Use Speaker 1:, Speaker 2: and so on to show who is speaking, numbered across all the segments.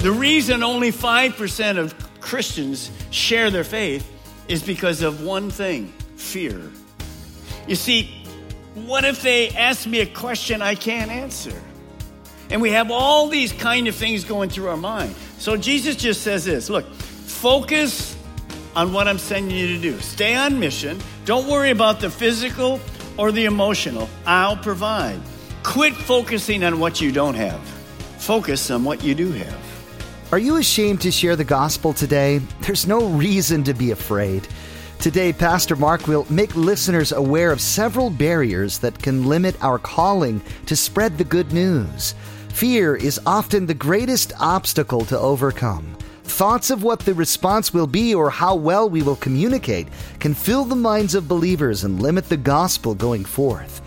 Speaker 1: The reason only 5% of Christians share their faith is because of one thing fear. You see, what if they ask me a question I can't answer? And we have all these kind of things going through our mind. So Jesus just says this look, focus on what I'm sending you to do. Stay on mission. Don't worry about the physical or the emotional. I'll provide. Quit focusing on what you don't have. Focus on what you do have.
Speaker 2: Are you ashamed to share the gospel today? There's no reason to be afraid. Today, Pastor Mark will make listeners aware of several barriers that can limit our calling to spread the good news. Fear is often the greatest obstacle to overcome. Thoughts of what the response will be or how well we will communicate can fill the minds of believers and limit the gospel going forth.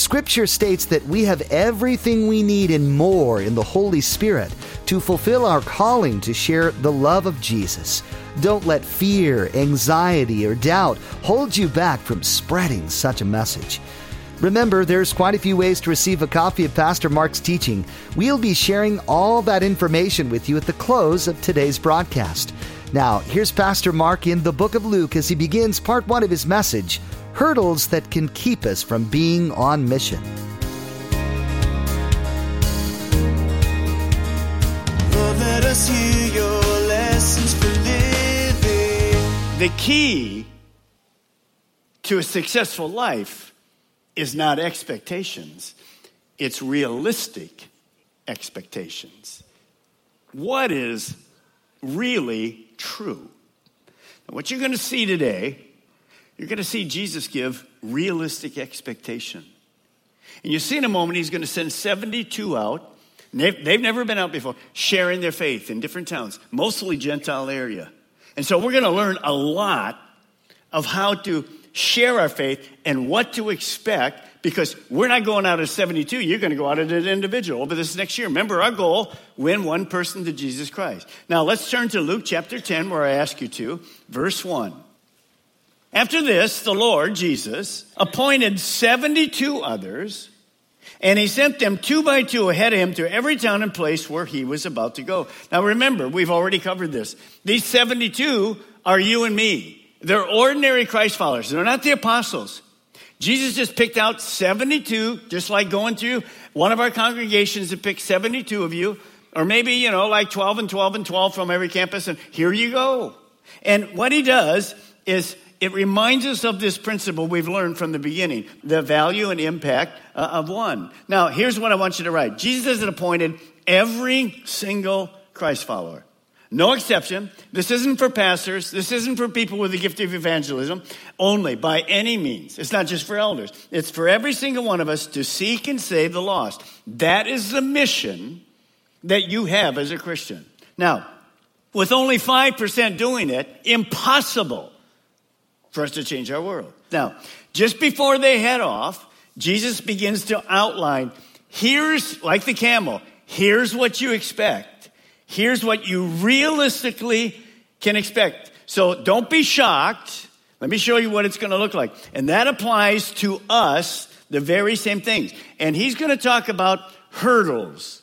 Speaker 2: Scripture states that we have everything we need and more in the Holy Spirit to fulfill our calling to share the love of Jesus. Don't let fear, anxiety, or doubt hold you back from spreading such a message. Remember, there's quite a few ways to receive a copy of Pastor Mark's teaching. We'll be sharing all that information with you at the close of today's broadcast. Now, here's Pastor Mark in the book of Luke as he begins part one of his message Hurdles that can keep us from being on mission.
Speaker 3: Lord.
Speaker 1: The key to a successful life is not expectations, it's realistic expectations. What is really true? What you're going to see today, you're going to see Jesus give realistic expectation. And you see in a moment, he's going to send 72 out. They've, they've never been out before, sharing their faith in different towns, mostly Gentile area. And so we're going to learn a lot of how to share our faith and what to expect because we're not going out as 72. You're going to go out as an individual over this next year. Remember our goal, win one person to Jesus Christ. Now let's turn to Luke chapter 10 where I ask you to, verse 1. After this, the Lord Jesus appointed 72 others and he sent them two by two ahead of him to every town and place where he was about to go. Now remember, we've already covered this. These 72 are you and me. They're ordinary Christ followers. They're not the apostles. Jesus just picked out 72, just like going through one of our congregations that picked 72 of you, or maybe, you know, like 12 and 12 and 12 from every campus, and here you go. And what he does is it reminds us of this principle we've learned from the beginning the value and impact uh, of one. Now, here's what I want you to write Jesus has appointed every single Christ follower. No exception. This isn't for pastors. This isn't for people with the gift of evangelism only by any means. It's not just for elders. It's for every single one of us to seek and save the lost. That is the mission that you have as a Christian. Now, with only 5% doing it, impossible for us to change our world. Now, just before they head off, Jesus begins to outline here's, like the camel, here's what you expect. Here's what you realistically can expect. So don't be shocked. Let me show you what it's going to look like. And that applies to us, the very same things. And he's going to talk about hurdles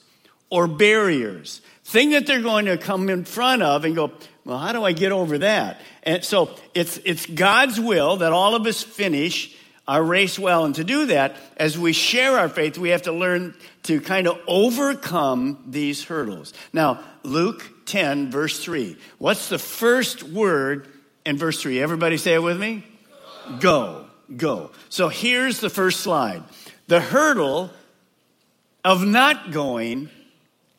Speaker 1: or barriers, thing that they're going to come in front of and go, well, how do I get over that? And so it's, it's God's will that all of us finish our race well. And to do that, as we share our faith, we have to learn to kind of overcome these hurdles. Now, Luke 10, verse 3. What's the first word in verse 3? Everybody say it with me? Go. Go. So here's the first slide. The hurdle of not going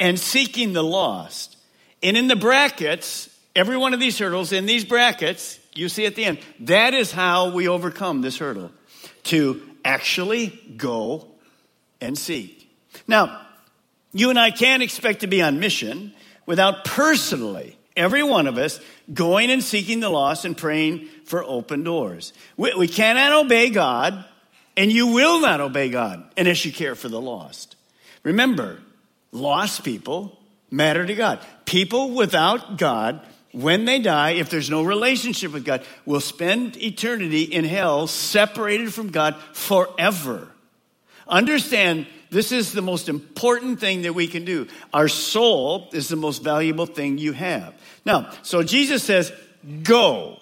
Speaker 1: and seeking the lost And in the brackets, every one of these hurdles, in these brackets, you see at the end, that is how we overcome this hurdle to actually go and seek. Now, you and I can't expect to be on mission without personally, every one of us, going and seeking the lost and praying for open doors. We, we cannot obey God, and you will not obey God unless you care for the lost. Remember, lost people matter to God. People without God, when they die, if there's no relationship with God, will spend eternity in hell separated from God forever. Understand this is the most important thing that we can do. Our soul is the most valuable thing you have. Now, so Jesus says, go.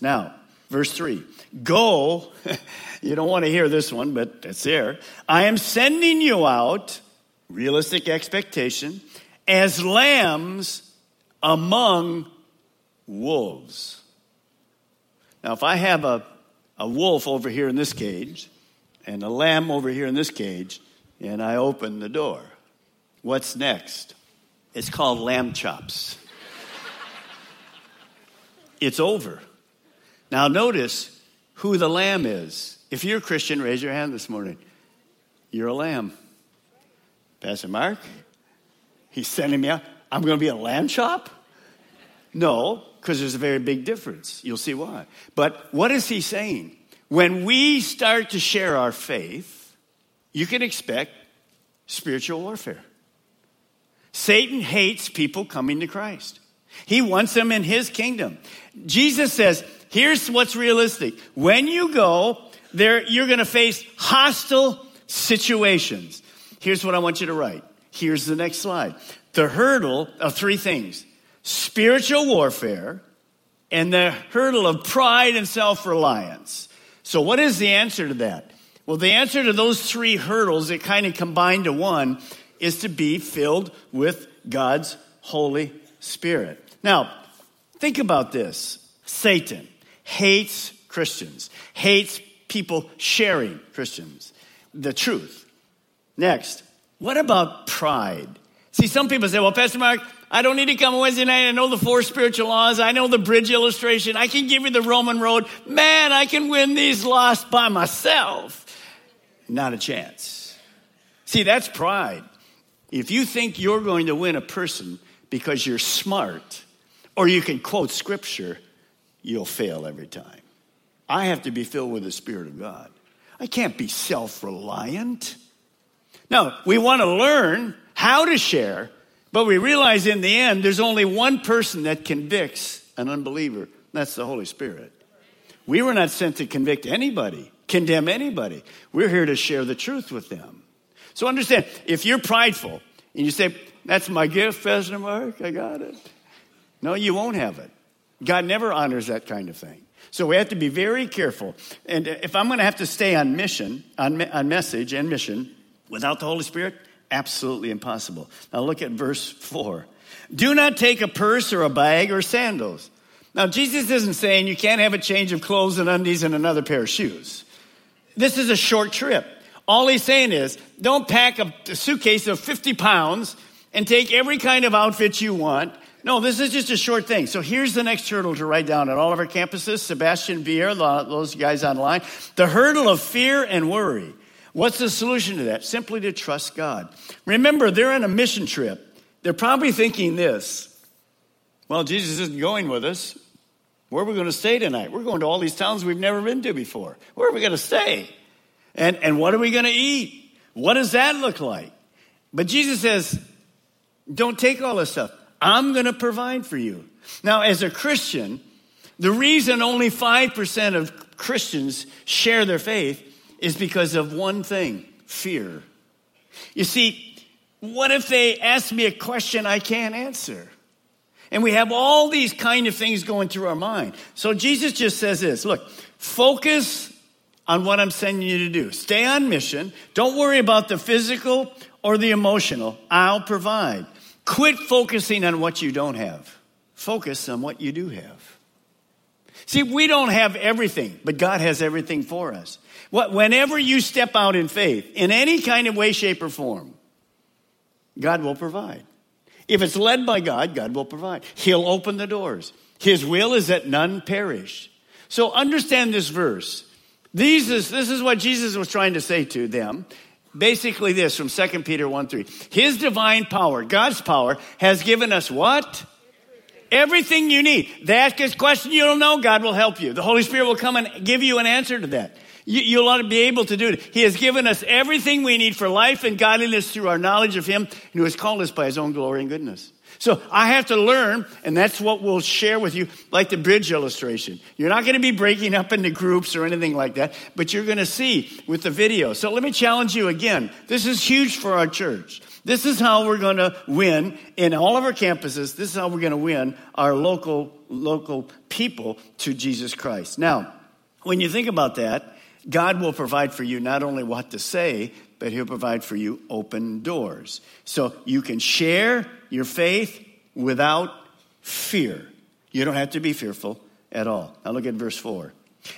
Speaker 1: Now, verse 3 Go. you don't want to hear this one, but it's there. I am sending you out, realistic expectation, as lambs among wolves. Now, if I have a, a wolf over here in this cage and a lamb over here in this cage, and I open the door, what's next? It's called lamb chops. it's over. Now, notice who the lamb is. If you're a Christian, raise your hand this morning. You're a lamb. Pastor Mark, he's sending me out. I'm going to be a lamb chop? No, because there's a very big difference. You'll see why. But what is he saying? When we start to share our faith, you can expect spiritual warfare. Satan hates people coming to Christ. He wants them in his kingdom. Jesus says, here's what's realistic. When you go, there you're going to face hostile situations. Here's what I want you to write. Here's the next slide. The hurdle of three things spiritual warfare and the hurdle of pride and self reliance. So, what is the answer to that? Well, the answer to those three hurdles that kind of combine to one is to be filled with God's Holy Spirit. Now, think about this Satan hates Christians, hates people sharing Christians, the truth. Next, what about pride? See, some people say, well, Pastor Mark, I don't need to come Wednesday night. I know the four spiritual laws. I know the bridge illustration. I can give you the Roman road. Man, I can win these lost by myself. Not a chance. See, that's pride. If you think you're going to win a person because you're smart or you can quote scripture, you'll fail every time. I have to be filled with the Spirit of God. I can't be self reliant. No, we want to learn how to share but we realize in the end, there's only one person that convicts an unbeliever. That's the Holy Spirit. We were not sent to convict anybody, condemn anybody. We're here to share the truth with them. So understand, if you're prideful and you say, That's my gift, Pastor Mark, I got it. No, you won't have it. God never honors that kind of thing. So we have to be very careful. And if I'm going to have to stay on mission, on, on message and mission without the Holy Spirit, Absolutely impossible. Now look at verse 4. Do not take a purse or a bag or sandals. Now, Jesus isn't saying you can't have a change of clothes and undies and another pair of shoes. This is a short trip. All he's saying is don't pack a, suitcase of 50 pounds and take every kind of outfit you want. No, this is just a short thing. So here's the next hurdle to write down at all of our campuses Sebastian Vier, those guys online. The hurdle of fear and worry. What's the solution to that? Simply to trust God. Remember, they're on a mission trip. They're probably thinking this well, Jesus isn't going with us. Where are we going to stay tonight? We're going to all these towns we've never been to before. Where are we going to stay? And, and what are we going to eat? What does that look like? But Jesus says, don't take all this stuff. I'm going to provide for you. Now, as a Christian, the reason only 5% of Christians share their faith is because of one thing fear. You see, what if they ask me a question I can't answer? And we have all these kind of things going through our mind. So Jesus just says this look, focus on what I'm sending you to do. Stay on mission. Don't worry about the physical or the emotional. I'll provide. Quit focusing on what you don't have. Focus on what you do have. See, we don't have everything, but God has everything for us. What, Whenever you step out in faith, in any kind of way, shape, or form, God will provide. If it's led by God, God will provide. He'll open the doors. His will is that none perish. So understand this verse. These is, this is what Jesus was trying to say to them. Basically, this from 2 Peter 1 3. His divine power, God's power, has given us what? Everything you need. They ask a question you don't know, God will help you. The Holy Spirit will come and give you an answer to that. You, to be able to do it. He has given us everything we need for life and godliness through our knowledge of Him who has called us by His own glory and goodness. So I have to learn, and that's what we'll share with you, like the bridge illustration. You're not going to be breaking up into groups or anything like that, but you're going to see with the video. So let me challenge you again. This is huge for our church. This is how we're going to win in all of our campuses. This is how we're going to win our local local people to Jesus Christ. Now, when you think about that, God will provide for you not only what to say, but he'll provide for you open doors. So you can share your faith without fear. You don't have to be fearful at all. Now look at verse 4.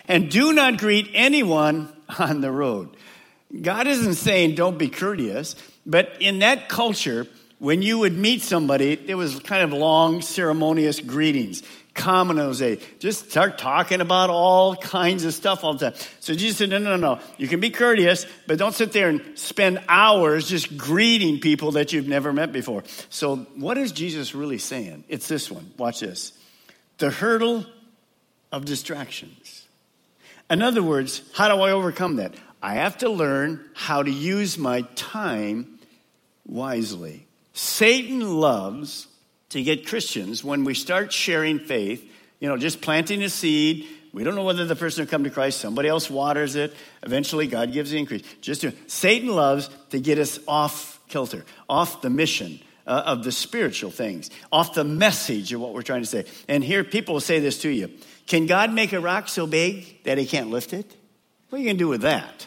Speaker 1: And do not greet anyone on the road. God isn't saying don't be courteous, but in that culture, when you would meet somebody, it was kind of long, ceremonious greetings. Common Jose, just start talking about all kinds of stuff all the time. So Jesus said, no, no, no, you can be courteous, but don't sit there and spend hours just greeting people that you've never met before. So what is Jesus really saying? It's this one. Watch this. The hurdle of distractions. In other words, how do I overcome that? I have to learn how to use my time wisely. Satan loves to get Christians when we start sharing faith, you know, just planting a seed. We don't know whether the person will come to Christ. Somebody else waters it. Eventually, God gives the increase. Just do, Satan loves to get us off kilter, off the mission uh, of the spiritual things, off the message of what we're trying to say. And here, people will say this to you Can God make a rock so big that he can't lift it? What are you going to do with that?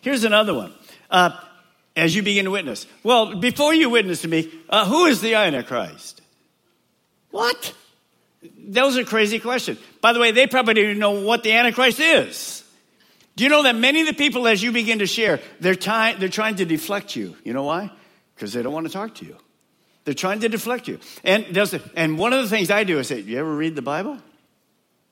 Speaker 1: Here's another one. Uh, as you begin to witness. Well, before you witness to me, uh, who is the Antichrist? What? Those are crazy questions. By the way, they probably don't even know what the Antichrist is. Do you know that many of the people, as you begin to share, they're, ty- they're trying to deflect you? You know why? Because they don't want to talk to you. They're trying to deflect you. And, and one of the things I do is say, You ever read the Bible?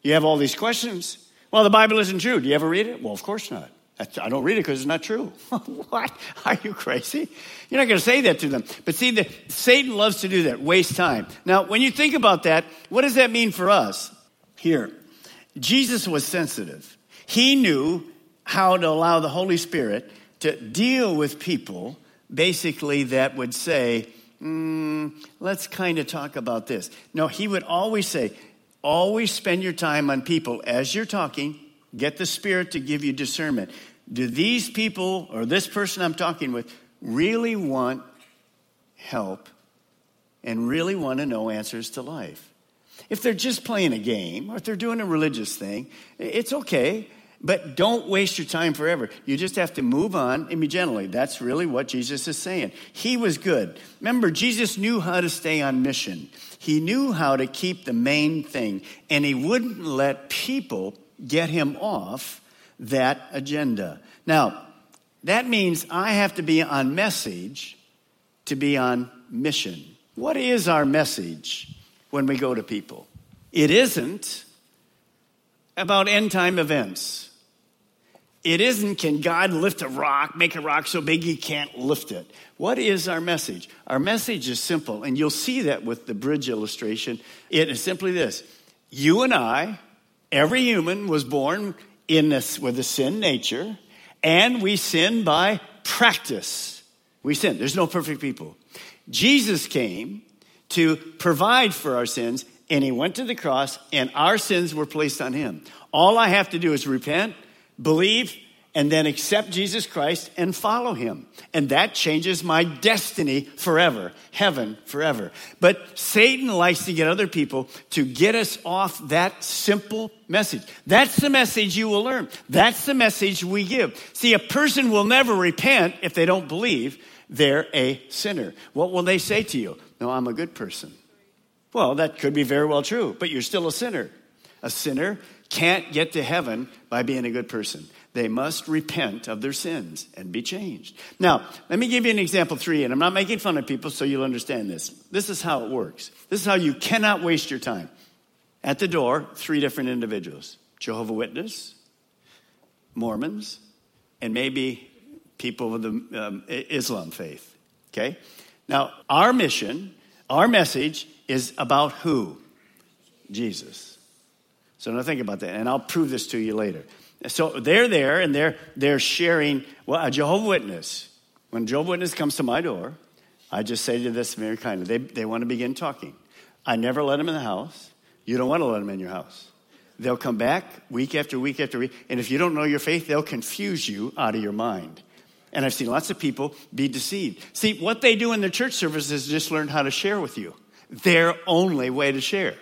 Speaker 1: You have all these questions. Well, the Bible isn't true. Do you ever read it? Well, of course not. I don't read it because it's not true. what? Are you crazy? You're not going to say that to them. But see, the, Satan loves to do that, waste time. Now, when you think about that, what does that mean for us? Here, Jesus was sensitive. He knew how to allow the Holy Spirit to deal with people, basically, that would say, mm, let's kind of talk about this. No, he would always say, always spend your time on people as you're talking. Get the Spirit to give you discernment do these people or this person I'm talking with really want help and really want to know answers to life? If they're just playing a game or if they're doing a religious thing, it's okay. But don't waste your time forever. You just have to move on and be. That's really what Jesus is saying. He was good. Remember, Jesus knew how to stay on mission. He knew how to keep the main thing, and he wouldn't let people get him off that agenda. Now, that means I have to be on message to be on mission. What is our message when we go to people? It isn't about end time events. It isn't, can God lift a rock, make a rock so big he can't lift it? What is our message? Our message is simple, and you'll see that with the bridge illustration. It is simply this You and I, every human, was born in with a sin nature, and we sin by practice. We sin. There's no perfect people. Jesus came to provide for our sins, and he went to the cross, and our sins were placed on him. All I have to do is repent, believe, and then accept Jesus Christ and follow him. And that changes my destiny forever, heaven forever. But Satan likes to get other people to get us off that simple message. That's the message you will learn. That's the message we give. See, a person will never repent if they don't believe they're a sinner. What will they say to you? No, I'm a good person. Well, that could be very well true, but you're still a sinner. A sinner can't get to heaven by being a good person. They must repent of their sins and be changed. Now, let me give you an example three, and I'm not making fun of people so you'll understand this. This is how it works. This is how you cannot waste your time. At the door, three different individuals Jehovah Witness, Mormons, and maybe people with the um, Islam faith. Okay? Now, our mission, our message is about who? Jesus. So now think about that, and I'll prove this to you later. So they're there and they're, they're sharing, well, a Jehovah Witness. When Jehovah Witness comes to my door, I just say to this very kindly, they, they want to begin talking. I never let them in the house. You don't want to let them in your house. They'll come back week after week after week, and if you don't know your faith, they'll confuse you out of your mind. And I've seen lots of people be deceived. See, what they do in their church service is just learn how to share with you. Their only way to share.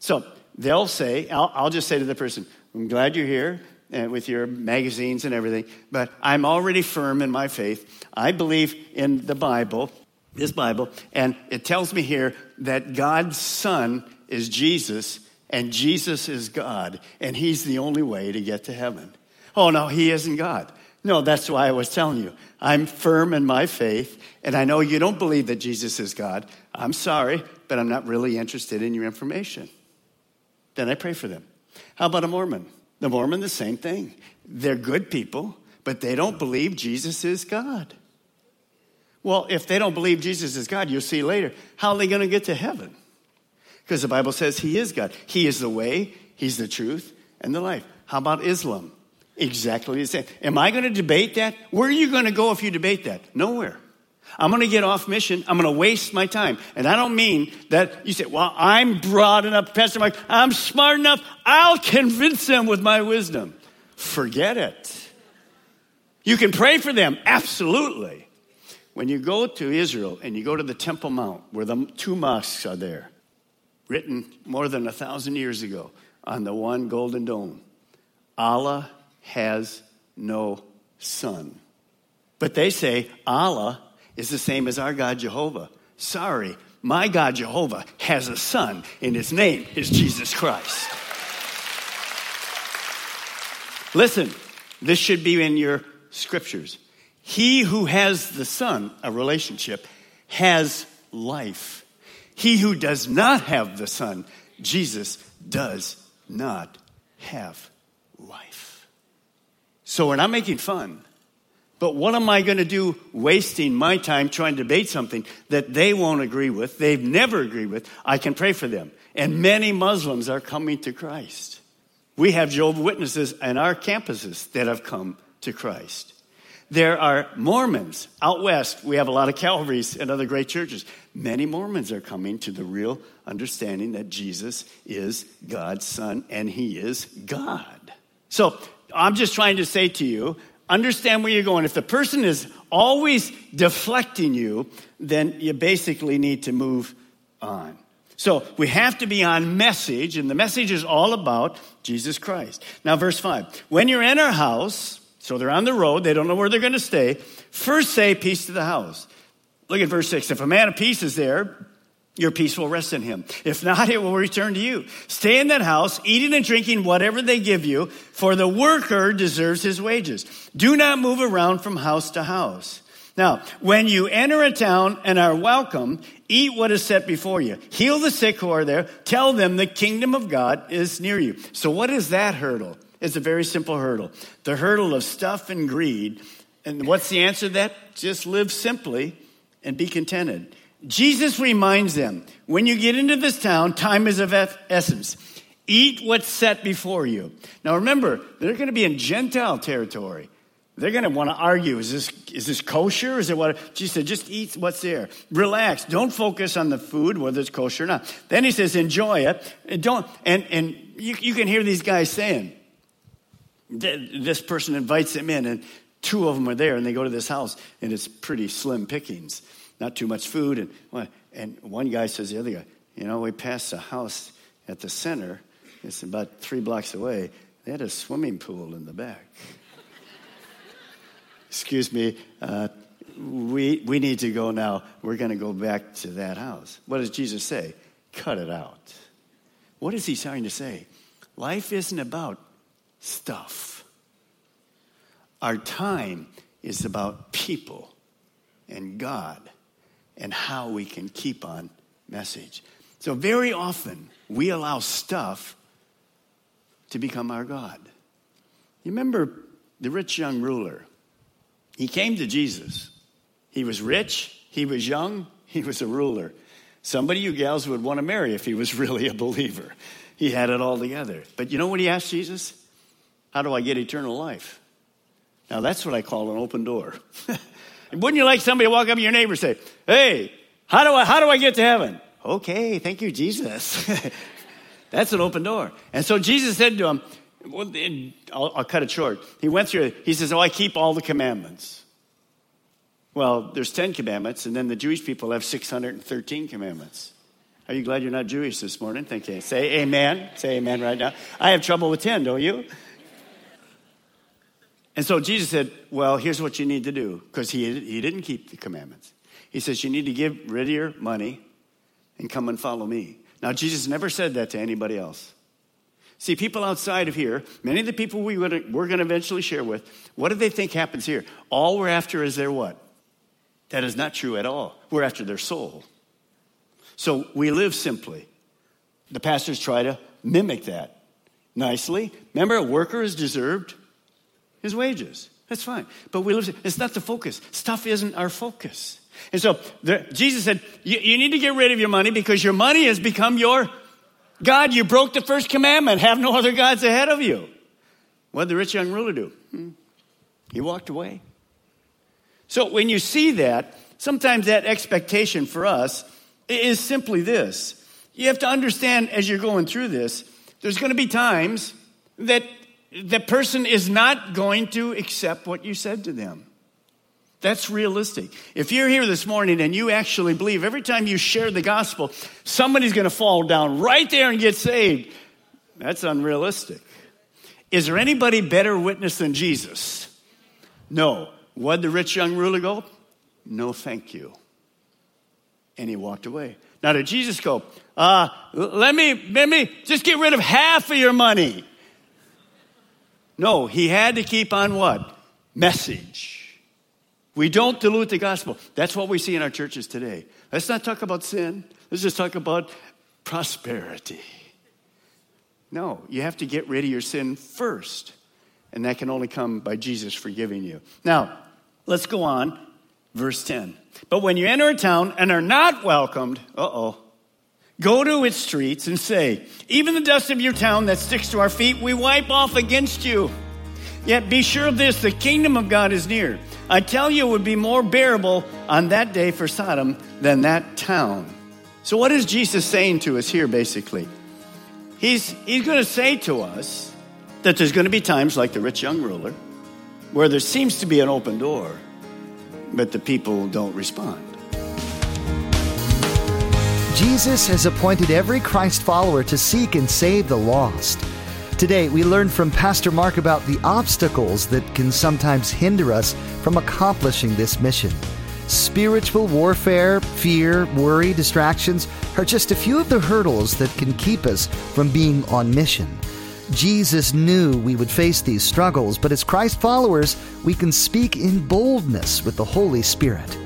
Speaker 1: So they'll say, I'll, I'll just say to the person, I'm glad you're here and with your magazines and everything, but I'm already firm in my faith. I believe in the Bible, this Bible, and it tells me here that God's Son is Jesus, and Jesus is God, and He's the only way to get to heaven. Oh, no, He isn't God. No, that's why I was telling you. I'm firm in my faith, and I know you don't believe that Jesus is God. I'm sorry, but I'm not really interested in your information. Then I pray for them. How about a Mormon? The Mormon, the same thing. They're good people, but they don't believe Jesus is God. Well, if they don't believe Jesus is God, you'll see later, how are they going to get to heaven? Because the Bible says He is God. He is the way, He's the truth, and the life. How about Islam? Exactly the same. Am I going to debate that? Where are you going to go if you debate that? Nowhere. I'm going to get off mission. I'm going to waste my time. And I don't mean that you say, well, I'm broad enough, Pastor Mike, I'm smart enough, I'll convince them with my wisdom. Forget it. You can pray for them, absolutely. When you go to Israel and you go to the Temple Mount, where the two mosques are there, written more than a thousand years ago on the one golden dome, Allah has no son. But they say Allah is the same as our God Jehovah. Sorry, my God Jehovah has a son, and his name is Jesus Christ. Listen, this should be in your scriptures. He who has the Son, a relationship, has life. He who does not have the Son, Jesus, does not have life. So we're not making fun. But what am I going to do wasting my time trying to debate something that they won't agree with, they've never agreed with? I can pray for them. And many Muslims are coming to Christ. We have Jehovah Witnesses in our campuses that have come to Christ. There are Mormons out west. We have a lot of Calvaries and other great churches. Many Mormons are coming to the real understanding that Jesus is God's Son and He is God. So I'm just trying to say to you understand where you're going. If the person is always deflecting you, then you basically need to move on. So we have to be on message, and the message is all about Jesus Christ. Now, verse 5. When you're in our house, so they're on the road, they don't know where they're going to stay, first say peace to the house. Look at verse 6. If a man of peace is there, your peace will rest in him. If not, it will return to you. Stay in that house, eating and drinking whatever they give you, for the worker deserves his wages. Do not move around from house to house. Now, when you enter a town and are welcome, eat what is set before you. Heal the sick who are there. Tell them the kingdom of God is near you. So what is that hurdle? It's a very simple hurdle. The hurdle of stuff and greed. And what's the answer to that? Just live simply and be contented. Jesus reminds them when you get into this town, time is of essence. Eat what's set before you. Now remember, they're going to be in Gentile territory. They're going to want to argue is this, is this kosher? Is it what? Jesus said, just eat what's there. Relax. Don't focus on the food, whether it's kosher or not. Then he says, enjoy it. And don't, and, and you, you can hear these guys saying, this person invites them in, and two of them are there, and they go to this house, and it's pretty slim pickings not too much food. And, and one guy says the other guy, you know, we passed a house at the center. It's about three blocks away. They had a swimming pool in the back. Excuse me, uh, we, we need to go now. We're going to go back to that house. What does Jesus say? Cut it out. What is he trying to say? Life isn't about stuff. Our time is about people and God and how we can keep on message. So, very often, we allow stuff to become our God. You remember the rich young ruler? He came to Jesus. He was rich, he was young, he was a ruler. Somebody you gals would want to marry if he was really a believer. He had it all together. But you know what he asked Jesus? How do I get eternal life? Now, that's what I call an open door. Wouldn't you like somebody to walk up to your neighbor and say, Hey, how do I, how do I get to heaven? Okay, thank you, Jesus. that's an open door. And so Jesus said to him, well, I'll, I'll cut it short. He went through. He says, Oh, I keep all the commandments. Well, there's 10 commandments, and then the Jewish people have 613 commandments. Are you glad you're not Jewish this morning? Thank you. Say amen. Say amen right now. I have trouble with 10, don't you? And so Jesus said, Well, here's what you need to do, because he, he didn't keep the commandments. He says, You need to give rid of your money and come and follow me. Now, Jesus never said that to anybody else. See, people outside of here, many of the people we we're going to eventually share with, what do they think happens here? All we're after is their what? That is not true at all. We're after their soul. So we live simply. The pastors try to mimic that nicely. Remember, a worker is deserved his wages. That's fine. But we live, it's not the focus. Stuff isn't our focus. And so the, Jesus said, you, need to get rid of your money because your money has become your God. You broke the first commandment have no other gods ahead of you. What did the rich young ruler do? Hmm. He walked away. So when you see that, sometimes that expectation for us is simply this. You have to understand as you're going through this, there's going to be times that the person is not going to accept what you said to them. That's realistic. If you're here this morning and you actually believe every time you share the gospel, somebody's going to fall down right there and get saved, that's unrealistic. Is there anybody better witness than Jesus? No. What the rich young ruler go? No, thank you. And he walked away. Now, did Jesus go, uh, let me, let me just get rid of half of your money? No, he had to keep on what? Message. We don't dilute the gospel. That's what we see in our churches today. Let's not talk about sin. Let's just talk about prosperity. No, you have to get rid of your sin first. And that can only come by Jesus forgiving you. Now, let's go on. Verse 10. But when you enter a town and are not welcomed, uh oh, Go to its streets and say, Even the dust of your town that sticks to our feet, we wipe off against you. Yet be sure of this the kingdom of God is near. I tell you, it would be more bearable on that day for Sodom than that town. So, what is Jesus saying to us here, basically? He's, he's going to say to us that there's going to be times like the rich young ruler where there seems to be an open door, but the people don't respond.
Speaker 2: Jesus has appointed every Christ follower to seek and save the lost. Today, we learn from Pastor Mark about the obstacles that can sometimes hinder us from accomplishing this mission. Spiritual warfare, fear, worry, distractions are just a few of the hurdles that can keep us from being on mission. Jesus knew we would face these struggles, but as Christ followers, we can speak in boldness with the Holy Spirit.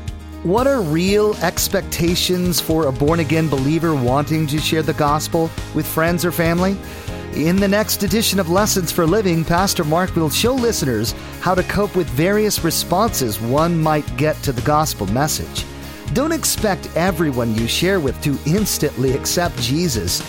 Speaker 2: What are real expectations for a born again believer wanting to share the gospel with friends or family? In the next edition of Lessons for Living, Pastor Mark will show listeners how to cope with various responses one might get to the gospel message. Don't expect everyone you share with to instantly accept Jesus.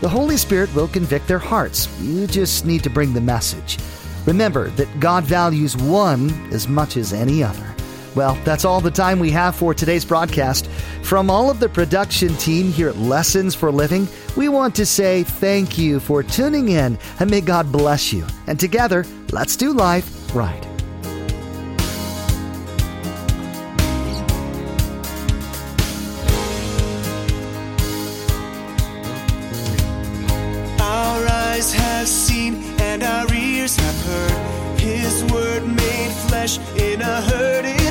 Speaker 2: The Holy Spirit will convict their hearts. You just need to bring the message. Remember that God values one as much as any other. Well, that's all the time we have for today's broadcast. From all of the production team here at Lessons for Living, we want to say thank you for tuning in and may God bless you. And together, let's do life right.
Speaker 3: Our eyes have seen and our ears have heard His word made flesh in a hurting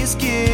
Speaker 3: world.